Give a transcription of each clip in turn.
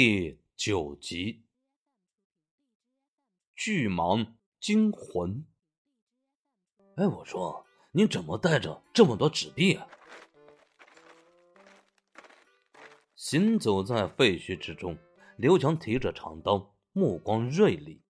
第九集，巨蟒惊魂。哎，我说，你怎么带着这么多纸币啊？行走在废墟之中，刘强提着长刀，目光锐利，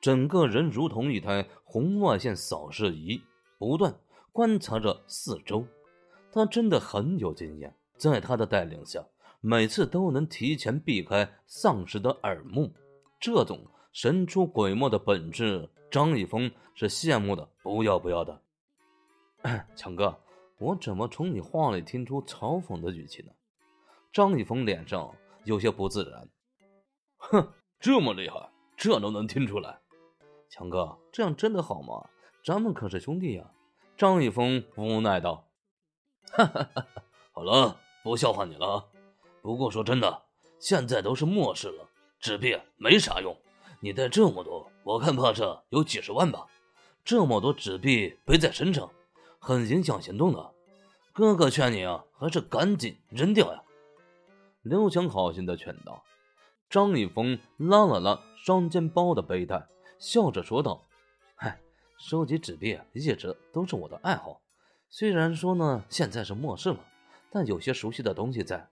整个人如同一台红外线扫视仪，不断观察着四周。他真的很有经验，在他的带领下。每次都能提前避开丧尸的耳目，这种神出鬼没的本质，张一峰是羡慕的不要不要的。强哥，我怎么从你话里听出嘲讽的语气呢？张一峰脸上有些不自然。哼，这么厉害，这都能听出来？强哥，这样真的好吗？咱们可是兄弟呀！张一峰无奈道。哈哈哈，好了，不笑话你了。不过说真的，现在都是末世了，纸币没啥用。你带这么多，我看怕是有几十万吧。这么多纸币背在身上，很影响行动的。哥哥劝你啊，还是赶紧扔掉呀。刘强好心的劝道。张一峰拉了拉双肩包的背带，笑着说道：“嗨，收集纸币一直都是我的爱好。虽然说呢，现在是末世了，但有些熟悉的东西在。”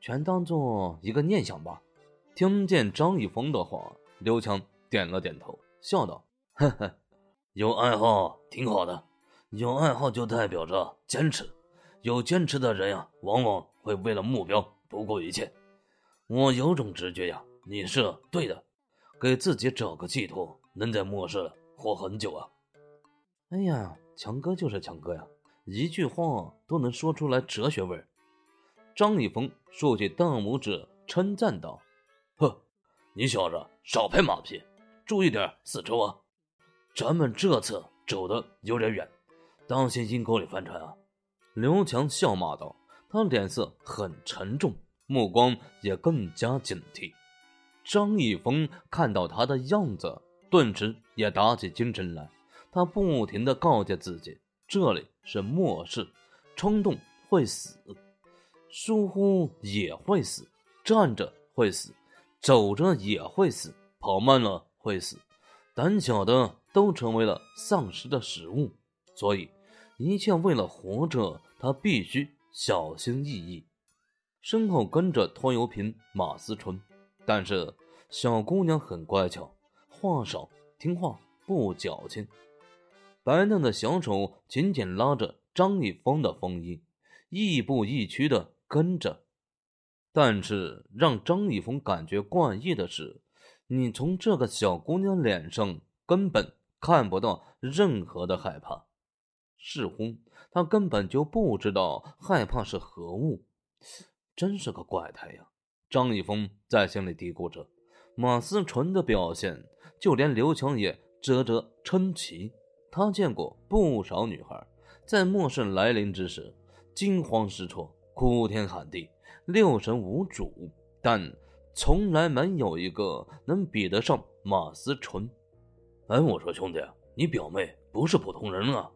全当做一个念想吧。听见张一峰的话，刘强点了点头，笑道：“呵呵，有爱好挺好的，有爱好就代表着坚持。有坚持的人呀，往往会为了目标不顾一切。我有种直觉呀，你是对的，给自己找个寄托，能在末世活很久啊。”哎呀，强哥就是强哥呀，一句话都能说出来哲学味儿。张一峰竖起大拇指，称赞道：“呵，你小子少拍马屁，注意点四周啊！咱们这次走的有点远，当心阴沟里翻船啊！”刘强笑骂道，他脸色很沉重，目光也更加警惕。张一峰看到他的样子，顿时也打起精神来。他不停地告诫自己：“这里是末世，冲动会死。”疏忽也会死，站着会死，走着也会死，跑慢了会死，胆小的都成为了丧尸的食物。所以，一切为了活着，他必须小心翼翼。身后跟着拖油瓶马思纯，但是小姑娘很乖巧，话少，听话，不矫情。白嫩的小手紧紧拉着张一峰的风衣，亦步亦趋的。跟着，但是让张一峰感觉怪异的是，你从这个小姑娘脸上根本看不到任何的害怕，似乎她根本就不知道害怕是何物，真是个怪胎呀！张一峰在心里嘀咕着。马思纯的表现，就连刘强也啧啧称奇。他见过不少女孩，在末世来临之时，惊慌失措。哭天喊地，六神无主，但从来没有一个能比得上马思纯。哎，我说兄弟，你表妹不是普通人啊！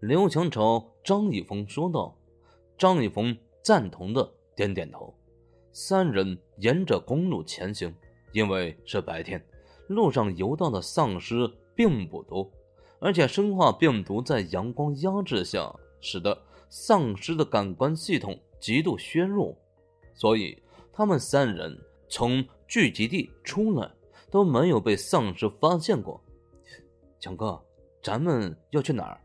刘强朝张一峰说道。张一峰赞同的点点头。三人沿着公路前行，因为是白天，路上游荡的丧尸并不多，而且生化病毒在阳光压制下，使得丧尸的感官系统。极度削弱，所以他们三人从聚集地出来都没有被丧尸发现过。强哥，咱们要去哪儿？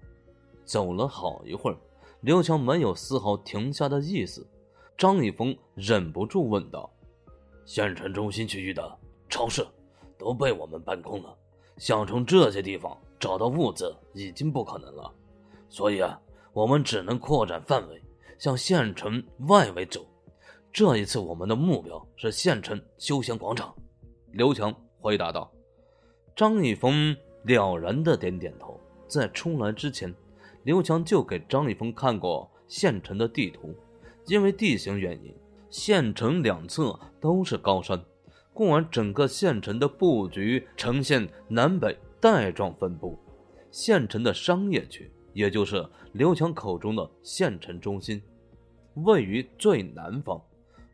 走了好一会儿，刘强没有丝毫停下的意思。张一峰忍不住问道：“县城中心区域的超市都被我们搬空了，想从这些地方找到物资已经不可能了，所以啊，我们只能扩展范围。”向县城外围走，这一次我们的目标是县城休闲广场。”刘强回答道。张一峰了然的点点头。在出来之前，刘强就给张一峰看过县城的地图。因为地形原因，县城两侧都是高山，故而整个县城的布局呈现南北带状分布。县城的商业区，也就是刘强口中的县城中心。位于最南方，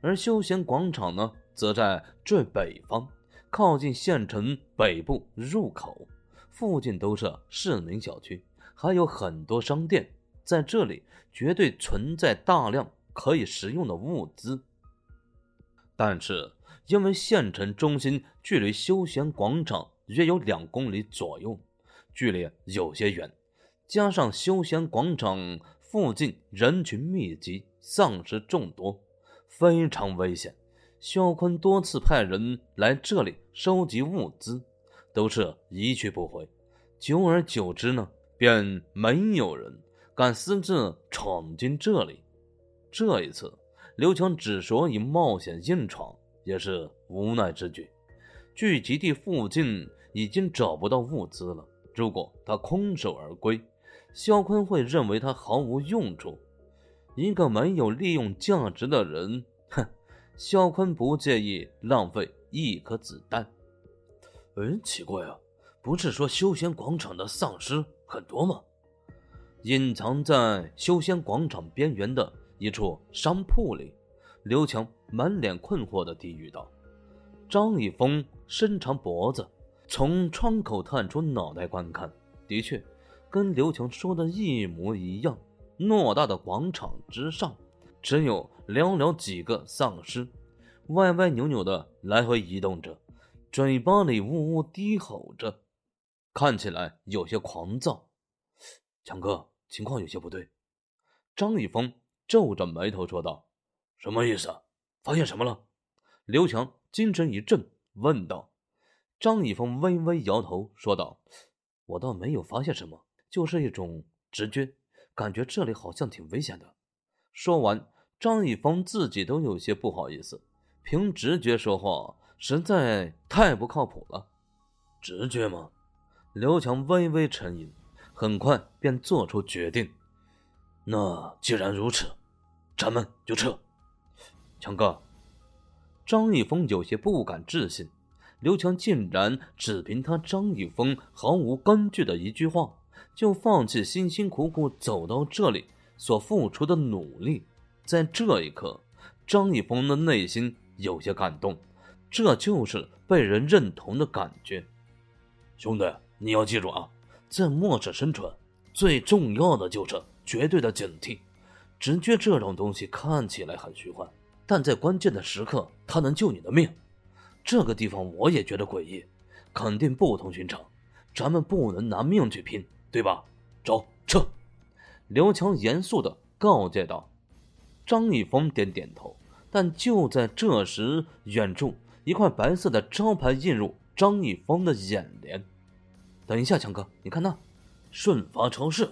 而休闲广场呢，则在最北方，靠近县城北部入口，附近都是市民小区，还有很多商店，在这里绝对存在大量可以食用的物资。但是，因为县城中心距离休闲广场约有两公里左右，距离有些远，加上休闲广场附近人群密集，丧尸众多，非常危险。肖坤多次派人来这里收集物资，都是一去不回。久而久之呢，便没有人敢私自闯进这里。这一次。刘强之所以冒险硬闯，也是无奈之举。聚集地附近已经找不到物资了。如果他空手而归，肖坤会认为他毫无用处，一个没有利用价值的人。哼，肖坤不介意浪费一颗子弹。嗯，奇怪啊，不是说休闲广场的丧尸很多吗？隐藏在休闲广场边缘的。一处商铺里，刘强满脸困惑的低语道：“张一峰伸长脖子，从窗口探出脑袋观看，的确，跟刘强说的一模一样。偌大的广场之上，只有寥寥几个丧尸，歪歪扭扭的来回移动着，嘴巴里呜呜低吼着，看起来有些狂躁。强哥，情况有些不对。”张一峰。皱着眉头说道：“什么意思？发现什么了？”刘强精神一振，问道。张一峰微微摇头说道：“我倒没有发现什么，就是一种直觉，感觉这里好像挺危险的。”说完，张一峰自己都有些不好意思，凭直觉说话实在太不靠谱了。直觉吗？刘强微微沉吟，很快便做出决定：“那既然如此。”咱们就撤，强哥。张一峰有些不敢置信，刘强竟然只凭他张一峰毫无根据的一句话，就放弃辛辛苦苦走到这里所付出的努力。在这一刻，张一峰的内心有些感动，这就是被人认同的感觉。兄弟，你要记住啊，在末世生存，最重要的就是绝对的警惕。直觉这种东西看起来很虚幻，但在关键的时刻，它能救你的命。这个地方我也觉得诡异，肯定不同寻常。咱们不能拿命去拼，对吧？走，撤！刘强严肃地告诫道。张一峰点点头，但就在这时，远处一块白色的招牌映入张一峰的眼帘。等一下，强哥，你看那，顺发超市。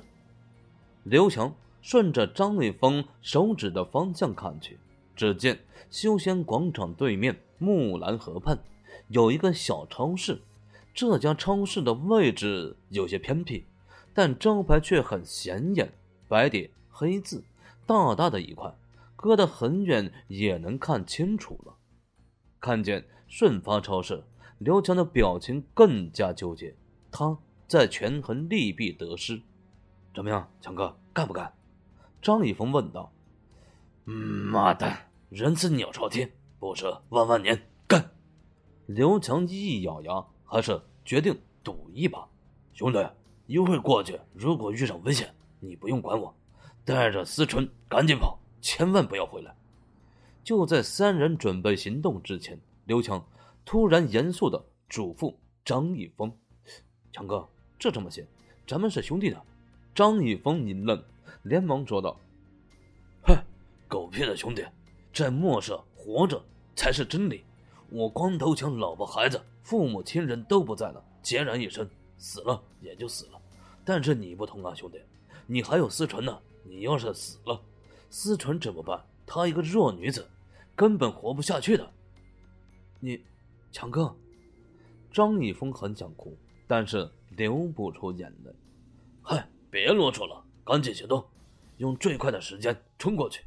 刘强。顺着张立峰手指的方向看去，只见休闲广场对面木兰河畔有一个小超市。这家超市的位置有些偏僻，但招牌却很显眼，白底黑字，大大的一块，隔得很远也能看清楚了。看见顺发超市，刘强的表情更加纠结，他在权衡利弊得失。怎么样，强哥，干不干？张一峰问道：“妈蛋，人死鸟朝天，不是万万年，干！”刘强一咬牙，还是决定赌一把。兄弟，一会过去，如果遇上危险，你不用管我，带着思纯赶紧跑，千万不要回来。就在三人准备行动之前，刘强突然严肃的嘱咐张一峰：“强哥，这怎么行？咱们是兄弟的。”张一峰一愣。连忙说道：“哼，狗屁的兄弟，在末世活着才是真理。我光头强老婆孩子、父母亲人都不在了，孑然一身，死了也就死了。但是你不同啊，兄弟，你还有思纯呢。你要是死了，思纯怎么办？她一个弱女子，根本活不下去的。你，强哥，张一峰很想哭，但是流不出眼泪。嗨，别啰嗦了，赶紧行动！”用最快的时间冲过去，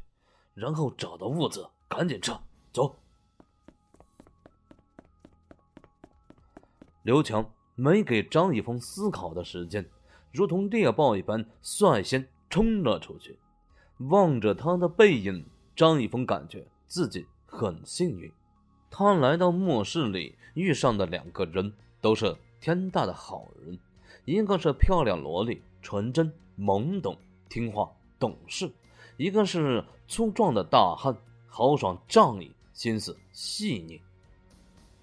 然后找到物资，赶紧撤走。刘强没给张一峰思考的时间，如同猎豹一般率先冲了出去。望着他的背影，张一峰感觉自己很幸运。他来到末世里，遇上的两个人都是天大的好人，一个是漂亮萝莉，纯真懵懂听话懂事；一个是粗壮的大汉，豪爽仗义，心思细腻。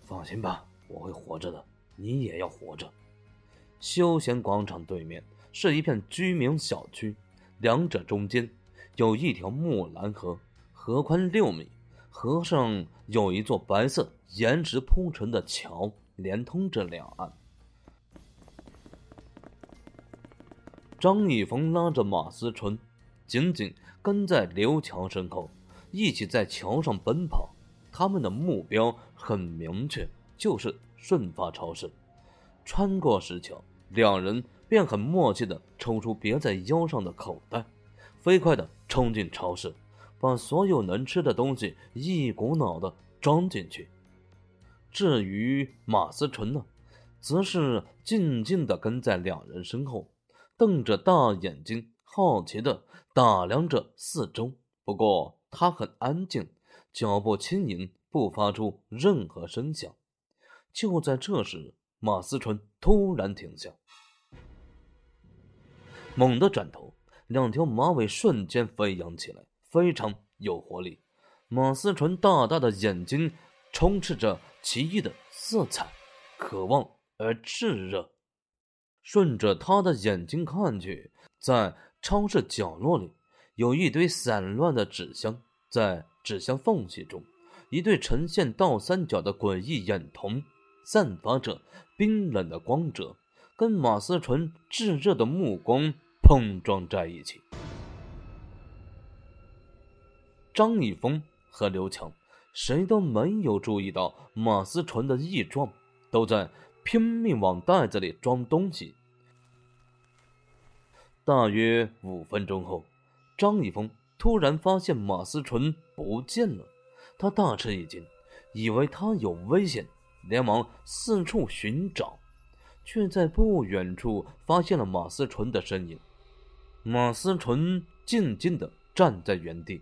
放心吧，我会活着的，你也要活着。休闲广场对面是一片居民小区，两者中间有一条木兰河，河宽六米，河上有一座白色岩石铺成的桥，连通着两岸。张一峰拉着马思纯，紧紧跟在刘强身后，一起在桥上奔跑。他们的目标很明确，就是顺发超市。穿过石桥。两人便很默契地抽出别在腰上的口袋，飞快地冲进超市，把所有能吃的东西一股脑地装进去。至于马思纯呢，则是静静地跟在两人身后，瞪着大眼睛，好奇地打量着四周。不过他很安静，脚步轻盈，不发出任何声响。就在这时，马思纯突然停下，猛地转头，两条马尾瞬间飞扬起来，非常有活力。马思纯大大的眼睛充斥着奇异的色彩，渴望而炽热。顺着他的眼睛看去，在超市角落里有一堆散乱的纸箱，在纸箱缝隙中，一对呈现倒三角的诡异眼瞳。散发着冰冷的光泽，跟马思纯炙热的目光碰撞在一起。张一峰和刘强谁都没有注意到马思纯的异状，都在拼命往袋子里装东西。大约五分钟后，张一峰突然发现马思纯不见了，他大吃一惊，以为他有危险。连忙四处寻找，却在不远处发现了马思纯的身影。马思纯静静地站在原地，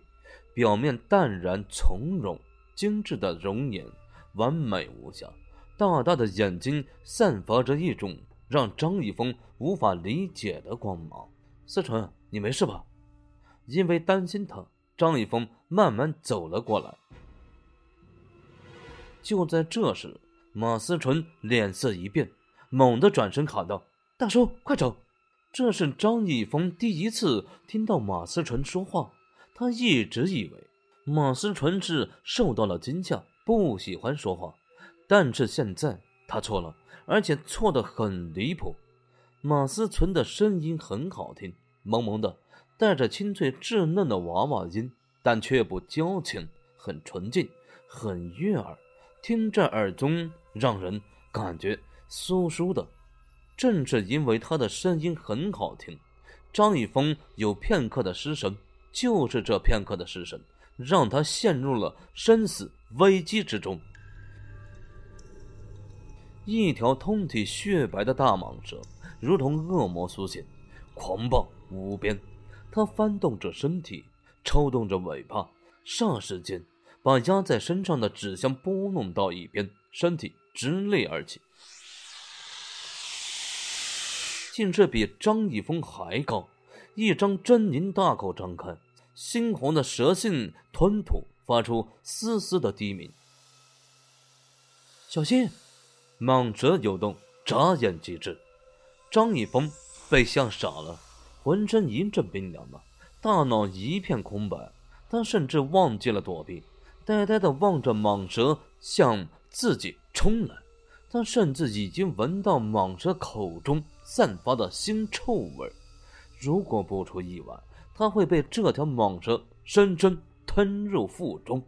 表面淡然从容，精致的容颜完美无瑕，大大的眼睛散发着一种让张一峰无法理解的光芒。思纯，你没事吧？因为担心他，张一峰慢慢走了过来。就在这时。马思纯脸色一变，猛地转身喊道：“大叔，快走！”这是张一峰第一次听到马思纯说话。他一直以为马思纯是受到了惊吓，不喜欢说话。但是现在他错了，而且错得很离谱。马思纯的声音很好听，萌萌的，带着清脆稚嫩的娃娃音，但却不矫情，很纯净，很悦耳，听着耳中。让人感觉酥酥的，正是因为他的声音很好听，张一峰有片刻的失神，就是这片刻的失神，让他陷入了生死危机之中。一条通体雪白的大蟒蛇，如同恶魔苏醒，狂暴无边。它翻动着身体，抽动着尾巴，霎时间把压在身上的纸箱拨弄到一边，身体。直立而起，竟是比张一峰还高。一张狰狞大口张开，猩红的蛇信吞吐，发出丝丝的低鸣。小心！蟒蛇有动，眨眼即至。张一峰被吓傻了，浑身一阵冰凉的，大脑一片空白。他甚至忘记了躲避，呆呆的望着蟒蛇向自己。冲来，他甚至已经闻到蟒蛇口中散发的腥臭味如果不出意外，他会被这条蟒蛇深深吞入腹中。